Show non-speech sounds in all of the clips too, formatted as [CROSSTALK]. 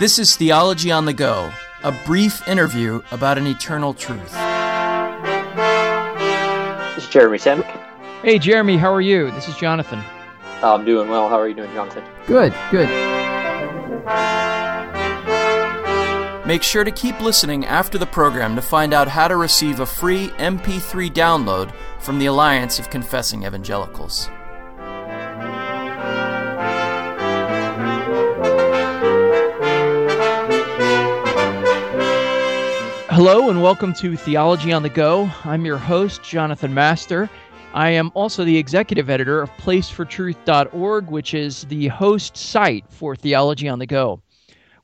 This is Theology on the Go, a brief interview about an eternal truth. This is Jeremy Samek. Hey, Jeremy, how are you? This is Jonathan. Oh, I'm doing well. How are you doing, Jonathan? Good, good. Make sure to keep listening after the program to find out how to receive a free MP3 download from the Alliance of Confessing Evangelicals. Hello and welcome to Theology on the Go. I'm your host, Jonathan Master. I am also the executive editor of placefortruth.org, which is the host site for Theology on the Go.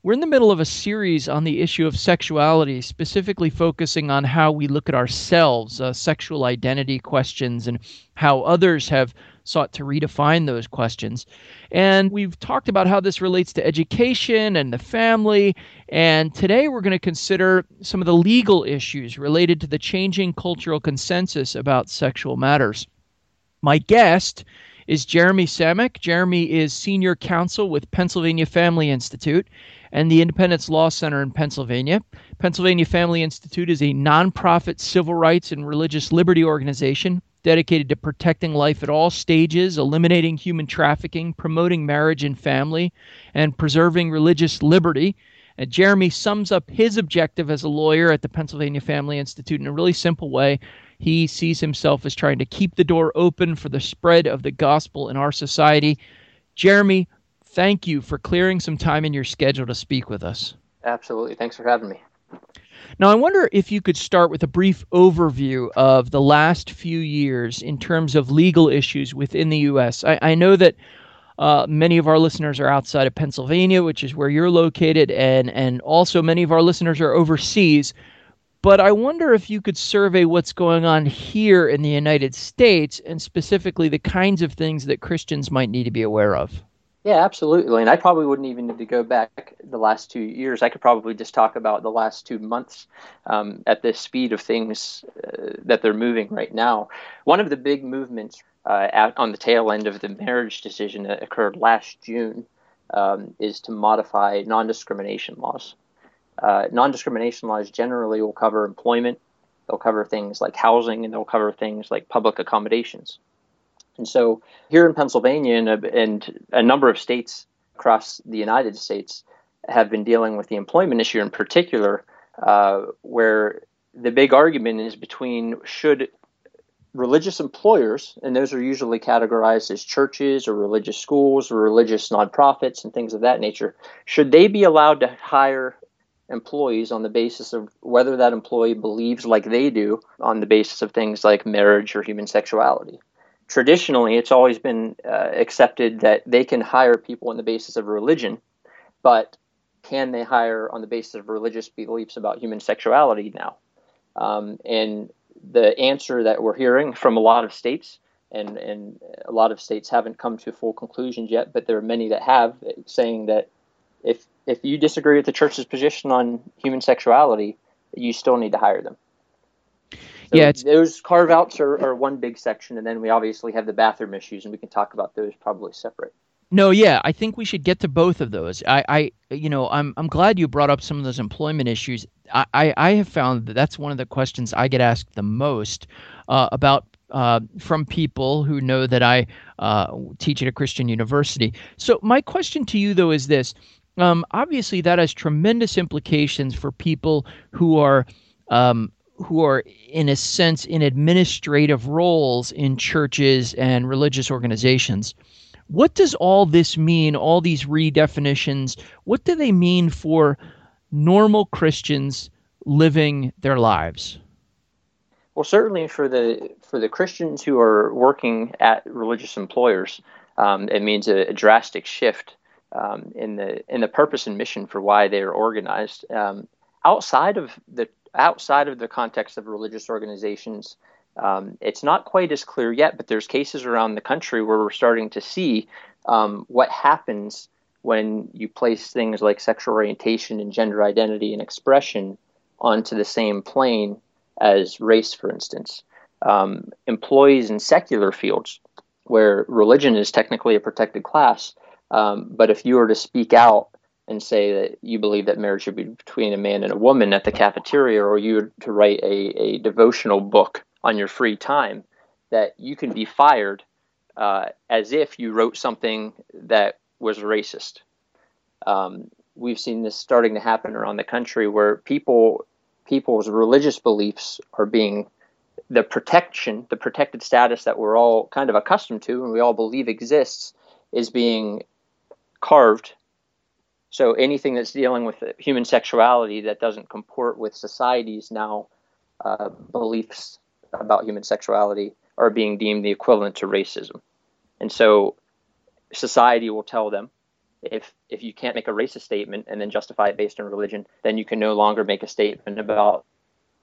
We're in the middle of a series on the issue of sexuality, specifically focusing on how we look at ourselves, uh, sexual identity questions, and how others have sought to redefine those questions. And we've talked about how this relates to education and the family. And today we're going to consider some of the legal issues related to the changing cultural consensus about sexual matters. My guest is Jeremy Samek. Jeremy is senior counsel with Pennsylvania Family Institute and the Independence Law Center in Pennsylvania. Pennsylvania Family Institute is a nonprofit civil rights and religious liberty organization dedicated to protecting life at all stages, eliminating human trafficking, promoting marriage and family, and preserving religious liberty. And Jeremy sums up his objective as a lawyer at the Pennsylvania Family Institute in a really simple way. He sees himself as trying to keep the door open for the spread of the gospel in our society. Jeremy, thank you for clearing some time in your schedule to speak with us. Absolutely. Thanks for having me. Now, I wonder if you could start with a brief overview of the last few years in terms of legal issues within the U.S. I, I know that uh, many of our listeners are outside of Pennsylvania, which is where you're located, and, and also many of our listeners are overseas. But I wonder if you could survey what's going on here in the United States and specifically the kinds of things that Christians might need to be aware of. Yeah, absolutely. And I probably wouldn't even need to go back the last two years. I could probably just talk about the last two months um, at the speed of things uh, that they're moving right now. One of the big movements uh, out on the tail end of the marriage decision that occurred last June um, is to modify non discrimination laws. Uh, non discrimination laws generally will cover employment, they'll cover things like housing, and they'll cover things like public accommodations. And so here in Pennsylvania and a, and a number of states across the United States have been dealing with the employment issue in particular, uh, where the big argument is between should religious employers, and those are usually categorized as churches or religious schools or religious nonprofits and things of that nature, should they be allowed to hire employees on the basis of whether that employee believes like they do on the basis of things like marriage or human sexuality? Traditionally it's always been uh, accepted that they can hire people on the basis of religion, but can they hire on the basis of religious beliefs about human sexuality now? Um, and the answer that we're hearing from a lot of states, and, and a lot of states haven't come to full conclusions yet, but there are many that have, saying that if if you disagree with the church's position on human sexuality, you still need to hire them. So yeah, those carve outs are, are one big section, and then we obviously have the bathroom issues, and we can talk about those probably separate. No, yeah, I think we should get to both of those. I, I you know, I'm I'm glad you brought up some of those employment issues. I, I, I have found that that's one of the questions I get asked the most uh, about uh, from people who know that I uh, teach at a Christian university. So my question to you though is this: um, obviously, that has tremendous implications for people who are um, who are in a sense in administrative roles in churches and religious organizations. What does all this mean, all these redefinitions? What do they mean for normal Christians living their lives? Well, certainly for the for the Christians who are working at religious employers, um, it means a, a drastic shift um, in the in the purpose and mission for why they are organized. Um, outside of the outside of the context of religious organizations, um, it's not quite as clear yet, but there's cases around the country where we're starting to see um, what happens when you place things like sexual orientation and gender identity and expression onto the same plane as race, for instance. Um, employees in secular fields, where religion is technically a protected class, um, but if you were to speak out and say that you believe that marriage should be between a man and a woman at the cafeteria, or you were to write a, a devotional book on your free time, that you can be fired uh, as if you wrote something that was racist. Um, we've seen this starting to happen around the country where people people's religious beliefs are being the protection, the protected status that we're all kind of accustomed to and we all believe exists is being carved. So anything that's dealing with human sexuality that doesn't comport with society's now uh, beliefs about human sexuality are being deemed the equivalent to racism. And so society will tell them if if you can't make a racist statement and then justify it based on religion, then you can no longer make a statement about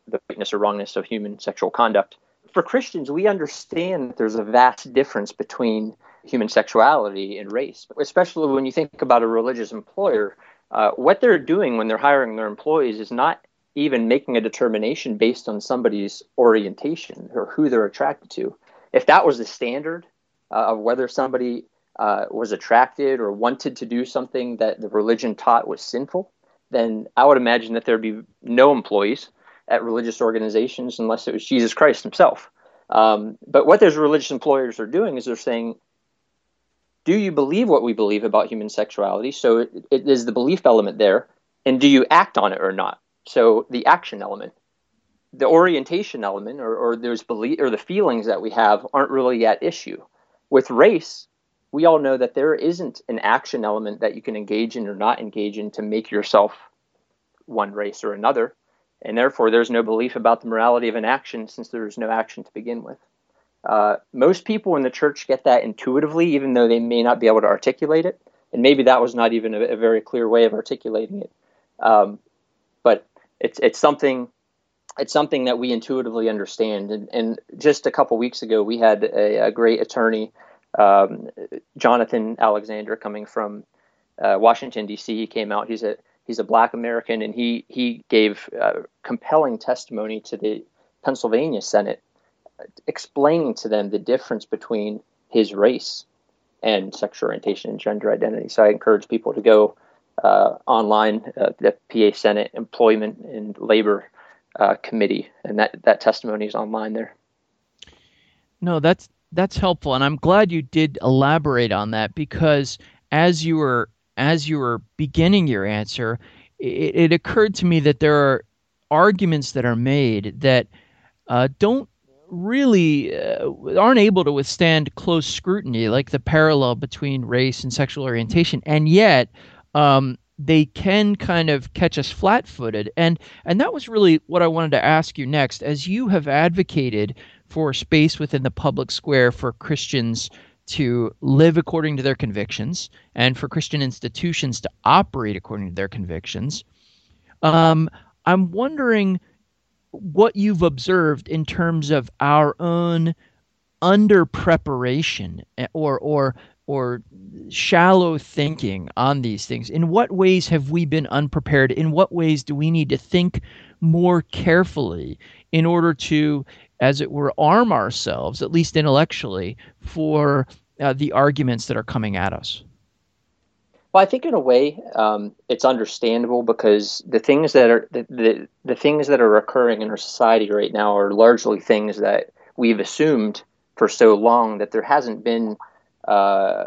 the rightness or wrongness of human sexual conduct. For Christians, we understand that there's a vast difference between human sexuality and race, especially when you think about a religious employer. Uh, what they're doing when they're hiring their employees is not even making a determination based on somebody's orientation or who they're attracted to. If that was the standard uh, of whether somebody uh, was attracted or wanted to do something that the religion taught was sinful, then I would imagine that there'd be no employees at religious organizations unless it was Jesus Christ himself. Um, but what those religious employers are doing is they're saying, do you believe what we believe about human sexuality? So it, it is the belief element there, and do you act on it or not? So the action element, the orientation element, or, or belief or the feelings that we have aren't really at issue. With race, we all know that there isn't an action element that you can engage in or not engage in to make yourself one race or another. And therefore, there's no belief about the morality of an action since there's no action to begin with. Uh, most people in the church get that intuitively, even though they may not be able to articulate it. And maybe that was not even a, a very clear way of articulating it. Um, but it's it's something it's something that we intuitively understand. And, and just a couple weeks ago, we had a, a great attorney um, Jonathan Alexander coming from uh, Washington D.C. He came out. He's a he's a Black American, and he he gave uh, compelling testimony to the Pennsylvania Senate, explaining to them the difference between his race and sexual orientation and gender identity. So I encourage people to go uh, online, uh, the PA Senate Employment and Labor uh, Committee, and that that testimony is online there. No, that's that's helpful, and I'm glad you did elaborate on that because as you were as you were beginning your answer, it, it occurred to me that there are arguments that are made that uh, don't really uh, aren't able to withstand close scrutiny, like the parallel between race and sexual orientation, and yet um, they can kind of catch us flat-footed. And and that was really what I wanted to ask you next, as you have advocated for space within the public square for Christians to live according to their convictions and for Christian institutions to operate according to their convictions. Um, I'm wondering what you've observed in terms of our own under preparation eh, or or or shallow thinking on these things. In what ways have we been unprepared? In what ways do we need to think more carefully in order to as it were, arm ourselves, at least intellectually, for uh, the arguments that are coming at us? Well, I think in a way um, it's understandable because the things that are the, the, the things that are occurring in our society right now are largely things that we've assumed for so long that there hasn't been uh,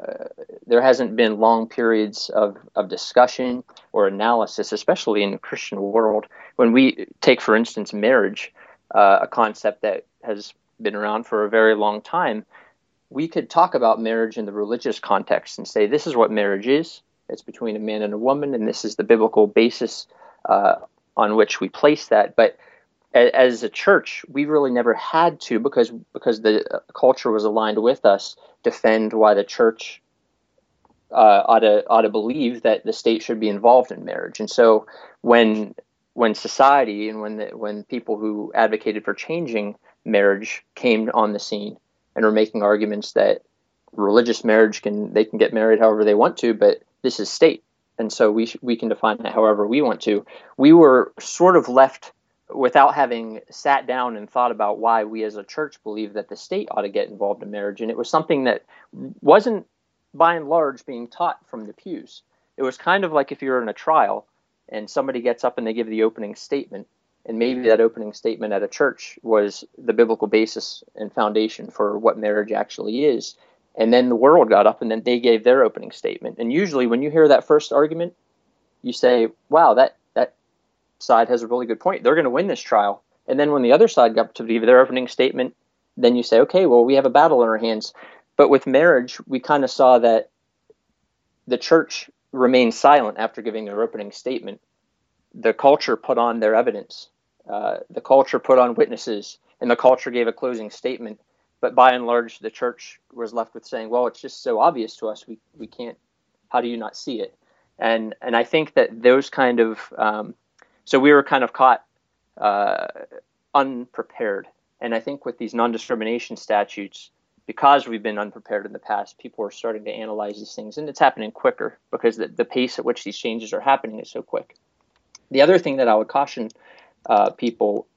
there hasn't been long periods of, of discussion or analysis, especially in the Christian world. When we take, for instance, marriage, uh, a concept that has been around for a very long time, we could talk about marriage in the religious context and say this is what marriage is. It's between a man and a woman, and this is the biblical basis uh, on which we place that. But as a church, we really never had to because because the uh, culture was aligned with us defend why the church uh, ought to ought to believe that the state should be involved in marriage. And so when when society and when the, when people who advocated for changing marriage came on the scene and were making arguments that religious marriage can they can get married however they want to, but this is state, and so we sh- we can define it however we want to. We were sort of left without having sat down and thought about why we as a church believe that the state ought to get involved in marriage, and it was something that wasn't by and large being taught from the pews. it was kind of like if you're in a trial and somebody gets up and they give the opening statement, and maybe that opening statement at a church was the biblical basis and foundation for what marriage actually is. And then the world got up and then they gave their opening statement. And usually, when you hear that first argument, you say, wow, that, that side has a really good point. They're going to win this trial. And then when the other side got to give their opening statement, then you say, okay, well, we have a battle in our hands. But with marriage, we kind of saw that the church remained silent after giving their opening statement. The culture put on their evidence. Uh, the culture put on witnesses, and the culture gave a closing statement. But by and large, the church was left with saying, "Well, it's just so obvious to us. We we can't. How do you not see it?" And and I think that those kind of um, so we were kind of caught uh, unprepared. And I think with these non-discrimination statutes, because we've been unprepared in the past, people are starting to analyze these things, and it's happening quicker because the, the pace at which these changes are happening is so quick. The other thing that I would caution uh, people,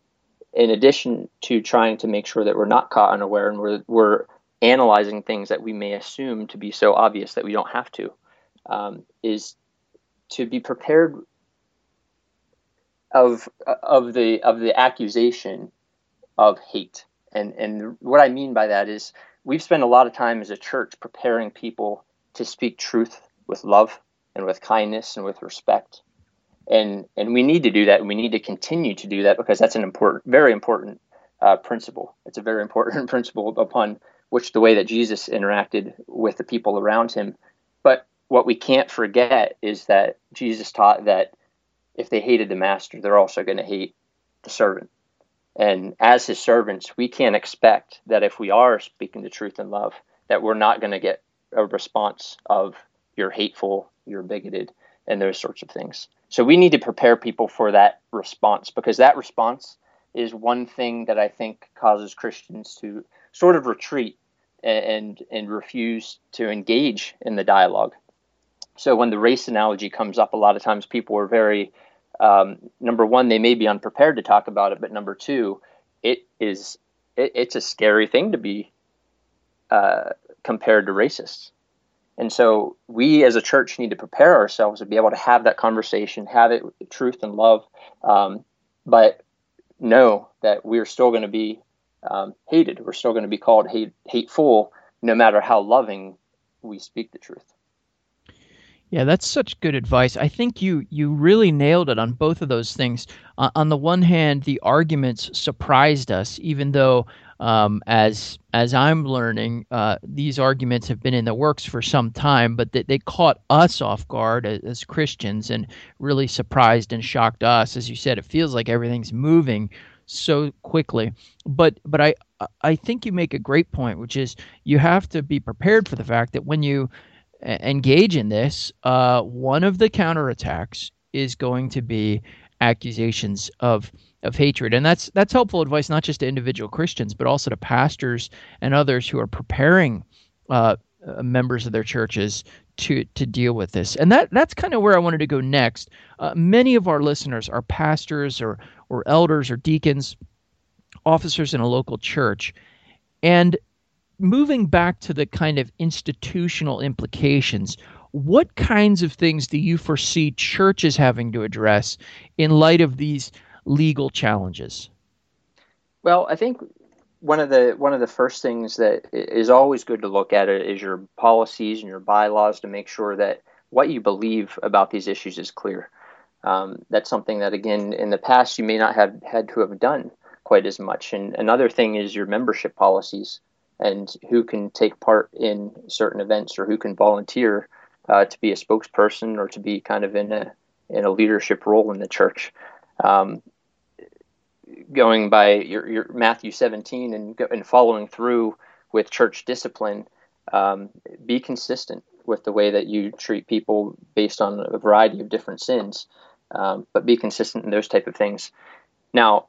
in addition to trying to make sure that we're not caught unaware and we're, we're analyzing things that we may assume to be so obvious that we don't have to, um, is to be prepared of of the of the accusation of hate. And and what I mean by that is we've spent a lot of time as a church preparing people to speak truth with love and with kindness and with respect. And and we need to do that and we need to continue to do that because that's an important very important uh, principle. It's a very important [LAUGHS] principle upon which the way that Jesus interacted with the people around him. But what we can't forget is that Jesus taught that if they hated the master, they're also going to hate the servant. And as his servants, we can't expect that if we are speaking the truth in love, that we're not going to get a response of you're hateful, you're bigoted, and those sorts of things. So we need to prepare people for that response because that response is one thing that I think causes Christians to sort of retreat and and refuse to engage in the dialogue. So when the race analogy comes up, a lot of times people are very um, number one, they may be unprepared to talk about it, but number two, it is it, it's a scary thing to be uh, compared to racists. And so we as a church need to prepare ourselves to be able to have that conversation, have it with truth and love, um, but know that we're still going to be um, hated. We're still going to be called hate, hateful, no matter how loving we speak the truth. Yeah, that's such good advice. I think you you really nailed it on both of those things. Uh, on the one hand, the arguments surprised us, even though, um, as as I'm learning, uh, these arguments have been in the works for some time, but they, they caught us off guard as, as Christians and really surprised and shocked us. As you said, it feels like everything's moving so quickly. But but I I think you make a great point, which is you have to be prepared for the fact that when you engage in this, uh, one of the counterattacks is going to be accusations of of hatred, and that's that's helpful advice not just to individual Christians, but also to pastors and others who are preparing uh, uh members of their churches to to deal with this. And that that's kind of where I wanted to go next. Uh, many of our listeners are pastors or or elders or deacons, officers in a local church, and moving back to the kind of institutional implications, what kinds of things do you foresee churches having to address in light of these legal challenges? Well, I think one of the one of the first things that is always good to look at is your policies and your bylaws to make sure that what you believe about these issues is clear. Um, that's something that again in the past you may not have had to have done quite as much. And another thing is your membership policies and who can take part in certain events or who can volunteer uh, to be a spokesperson or to be kind of in a in a leadership role in the church. Um, going by your, your Matthew 17 and and following through with church discipline, um, be consistent with the way that you treat people based on a variety of different sins, um, but be consistent in those type of things. Now,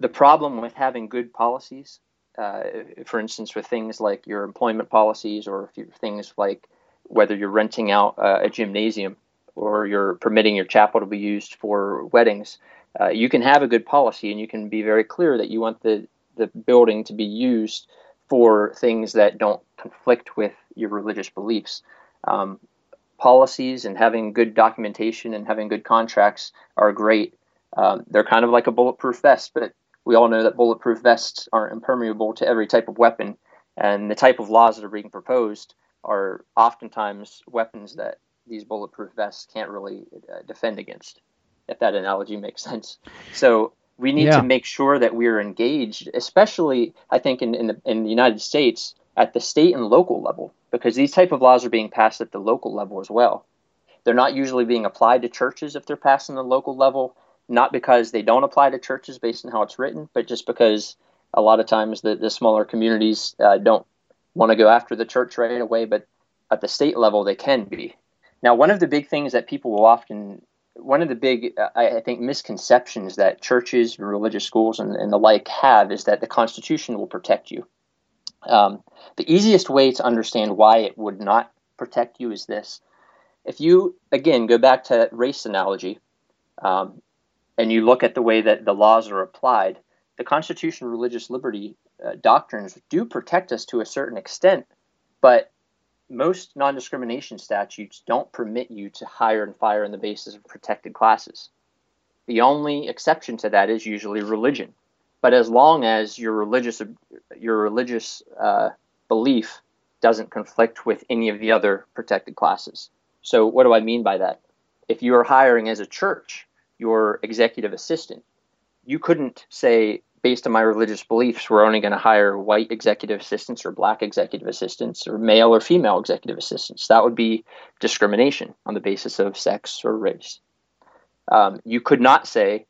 the problem with having good policies uh, for instance, with things like your employment policies or things like whether you're renting out uh, a gymnasium or you're permitting your chapel to be used for weddings, uh, you can have a good policy and you can be very clear that you want the, the building to be used for things that don't conflict with your religious beliefs. Um, policies and having good documentation and having good contracts are great. Um, they're kind of like a bulletproof vest, but we all know that bulletproof vests aren't impermeable to every type of weapon. And the type of laws that are being proposed are oftentimes weapons that these bulletproof vests can't really uh, defend against, if that analogy makes sense. So we need yeah. to make sure that we're engaged, especially I think in, in the in the United States at the state and local level, because these type of laws are being passed at the local level as well. They're not usually being applied to churches if they're passed on the local level, not because they don't apply to churches based on how it's written, but just because a lot of times the, the smaller communities uh, don't want to go after the church right away, but at the state level they can be. Now, one of the big things that people will often one of the big, I think, misconceptions that churches and religious schools and, and, the like have is that the Constitution will protect you. Um, the easiest way to understand why it would not protect you is this. If you, again, go back to race analogy um, and you look at the way that the laws are applied, the Constitution religious liberty uh, doctrines do protect us to a certain extent, but most non discrimination statutes don't permit you to hire and fire on the basis of protected classes. The only exception to that is usually religion. But as long as your religious your religious uh, belief doesn't conflict with any of the other protected classes. So what do I mean by that? If you are hiring as a church your executive assistant, you couldn't say based on my religious beliefs, we're only going to hire white executive assistants or black executive assistants or male or female executive assistants. That would be discrimination on the basis of sex or race. Um, you could not say,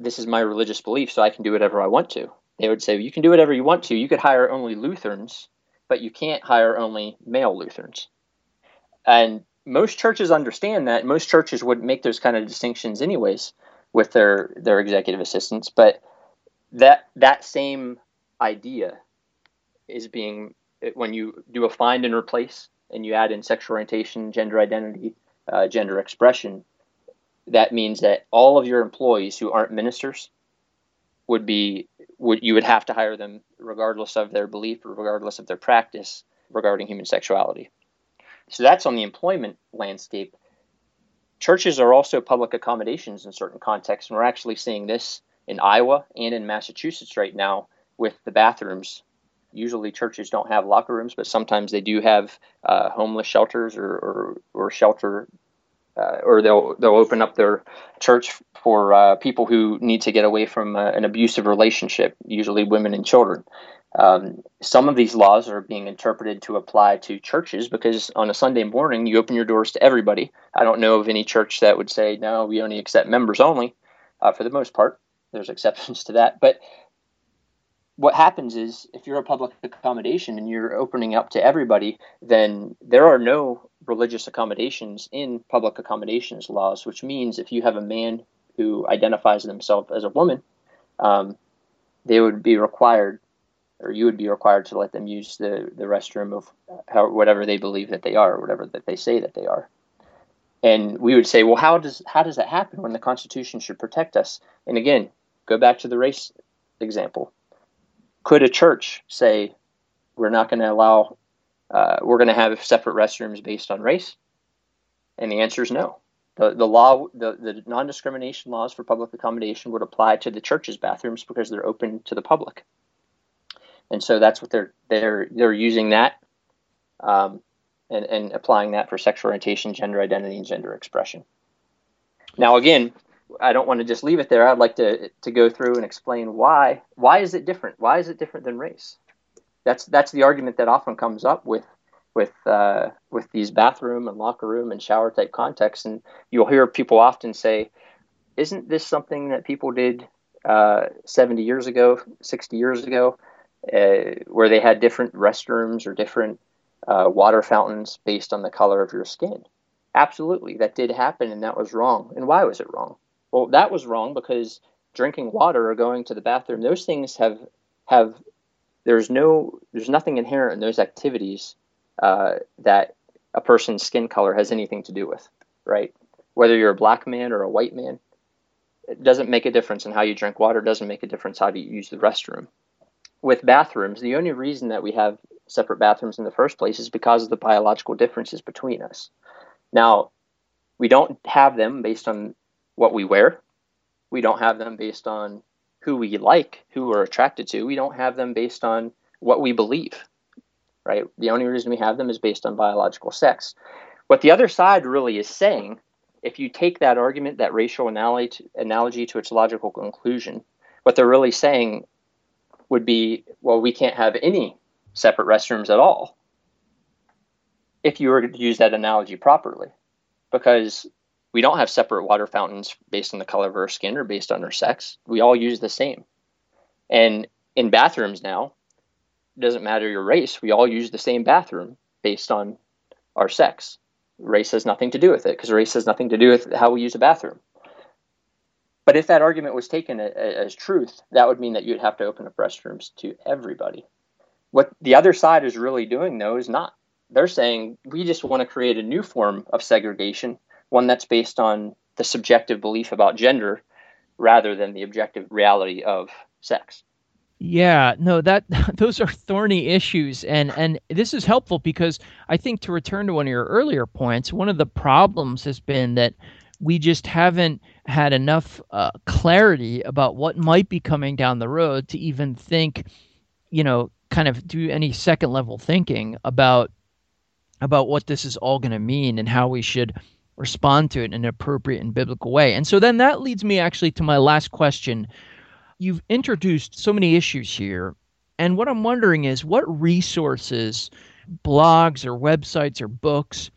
This is my religious belief, so I can do whatever I want to. They would say, You can do whatever you want to. You could hire only Lutherans, but you can't hire only male Lutherans. And most churches understand that. Most churches would make those kind of distinctions, anyways, with their, their executive assistants. But that that same idea is being when you do a find and replace and you add in sexual orientation, gender identity, uh, gender expression, that means that all of your employees who aren't ministers would be would you would have to hire them regardless of their belief or regardless of their practice regarding human sexuality. So that's on the employment landscape. Churches are also public accommodations in certain contexts, and we're actually seeing this in Iowa and in Massachusetts right now with the bathrooms. Usually, churches don't have locker rooms, but sometimes they do have uh, homeless shelters or, or, or shelter, uh, or they'll they'll open up their church for uh, people who need to get away from uh, an abusive relationship, usually women and children. Um, some of these laws are being interpreted to apply to churches because on a Sunday morning you open your doors to everybody. I don't know of any church that would say no, we only accept members only. Uh, for the most part, there's exceptions to that. But what happens is if you're a public accommodation and you're opening up to everybody, then there are no religious accommodations in public accommodations laws, which means if you have a man who identifies himself as a woman, um, they would be required, or you would be required to let them use the, the restroom of how, whatever they believe that they are, or whatever that they say that they are. And we would say, well, how does how does that happen when the Constitution should protect us? And again, Go back to the race example. Could a church say, we're not going to allow, uh, we're going to have separate restrooms based on race? And the answer is no. The, the law, the, the non discrimination laws for public accommodation would apply to the church's bathrooms because they're open to the public. And so that's what they're they're they're using that um, and, and applying that for sexual orientation, gender identity, and gender expression. Now, again, I don't want to just leave it there. I'd like to to go through and explain why why is it different? Why is it different than race? That's that's the argument that often comes up with with uh, with these bathroom and locker room and shower type contexts, and you'll hear people often say, "Isn't this something that people did uh, 70 years ago, 60 years ago, uh, where they had different restrooms or different uh, water fountains based on the color of your skin?" Absolutely, that did happen, and that was wrong. And why was it wrong? Well, that was wrong because drinking water or going to the bathroom, those things have have there's no there's nothing inherent in those activities uh, that a person's skin color has anything to do with, right? Whether you're a black man or a white man, it doesn't make a difference in how you drink water. Doesn't make a difference how you use the restroom. With bathrooms, the only reason that we have separate bathrooms in the first place is because of the biological differences between us. Now, we don't have them based on what we wear. We don't have them based on who we like, who we're attracted to. We don't have them based on what we believe, right? The only reason we have them is based on biological sex. What the other side really is saying, if you take that argument, that racial analogy, analogy to its logical conclusion, what they're really saying would be, well, we can't have any separate restrooms at all if you were to use that analogy properly, because we don't have separate water fountains based on the color of our skin or based on our sex. We all use the same. And in bathrooms now, it doesn't matter your race, we all use the same bathroom based on our sex. Race has nothing to do with it because race has nothing to do with how we use a bathroom. But if that argument was taken as truth, that would mean that you'd have to open up restrooms to everybody. What the other side is really doing, though, is not. They're saying we just want to create a new form of segregation, one that's based on the subjective belief about gender rather than the objective reality of sex. Yeah, no, that [LAUGHS] those are thorny issues, and and this is helpful because I think to return to one of your earlier points, one of the problems has been that we just haven't had enough uh, clarity about what might be coming down the road to even think, you know, kind of do any second level thinking about about what this is all going to mean and how we should respond to it in an appropriate and biblical way. And so then that leads me actually to my last question. You've introduced so many issues here, and what I'm wondering is what resources, blogs or websites or books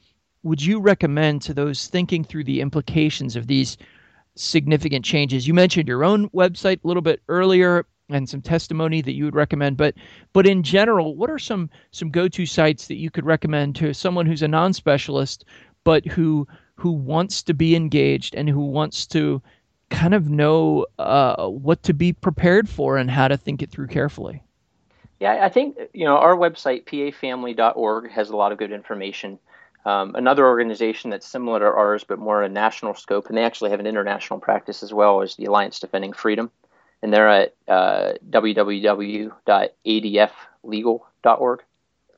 would you recommend to those thinking through the implications of these significant changes? You mentioned your own website a little bit earlier and some testimony that you would recommend but but in general what are some some go-to sites that you could recommend to someone who's a non-specialist but who who wants to be engaged and who wants to kind of know uh, what to be prepared for and how to think it through carefully yeah i think you know our website pafamily.org has a lot of good information um, another organization that's similar to ours but more a national scope, and they actually have an international practice as well, is the Alliance Defending Freedom. And they're at uh, www.adflegal.org.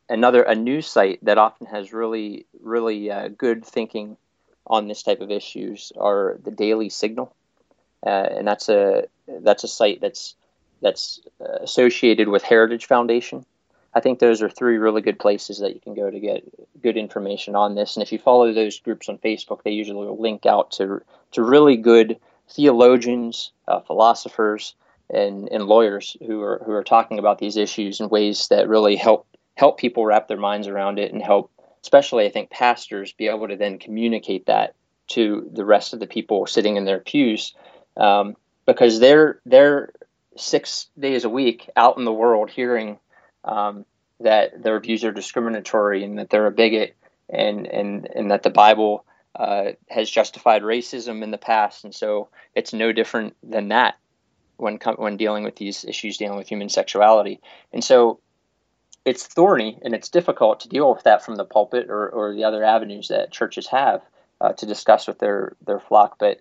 Another a news site that often has really really uh, good thinking on this type of issues are the Daily Signal, uh, and that's a that's a site that's that's uh, associated with Heritage Foundation, I think those are three really good places that you can go to get good information on this. And if you follow those groups on Facebook, they usually will link out to to really good theologians, uh, philosophers, and, and lawyers who are who are talking about these issues in ways that really help help people wrap their minds around it and help, especially I think pastors, be able to then communicate that to the rest of the people sitting in their pews, um, because they're they're six days a week out in the world hearing um, that their views are discriminatory and that they're a bigot and and and that the Bible uh, has justified racism in the past, and so it's no different than that when when dealing with these issues, dealing with human sexuality, and so it's thorny and it's difficult to deal with that from the pulpit or, or the other avenues that churches have uh, to discuss with their their flock, but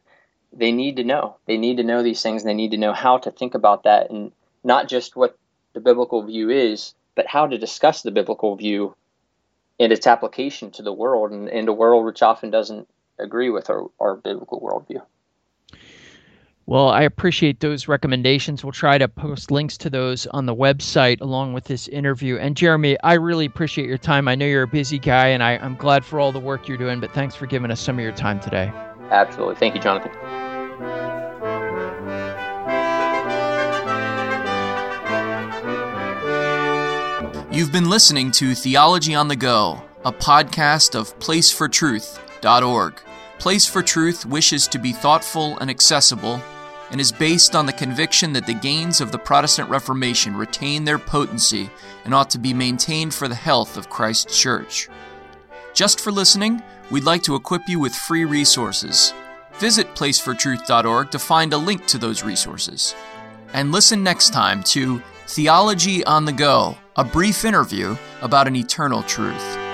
they need to know. They need to know these things. And they need to know how to think about that, and not just what the biblical view is, but how to discuss the biblical view and its application to the world and, and a world which often doesn't agree with our, our biblical worldview. Well, I appreciate those recommendations. We'll try to post links to those on the website along with this interview. And Jeremy, I really appreciate your time. I know you're a busy guy, and I, I'm glad for all the work you're doing, but thanks for giving us some of your time today. Absolutely. Thank you, Jonathan. You've been listening to Theology on the Go, a podcast of placefortruth.org. Place for Truth wishes to be thoughtful and accessible and is based on the conviction that the gains of the Protestant Reformation retain their potency and ought to be maintained for the health of Christ's church. Just for listening, we'd like to equip you with free resources. Visit placefortruth.org to find a link to those resources. And listen next time to Theology on the Go, a brief interview about an eternal truth.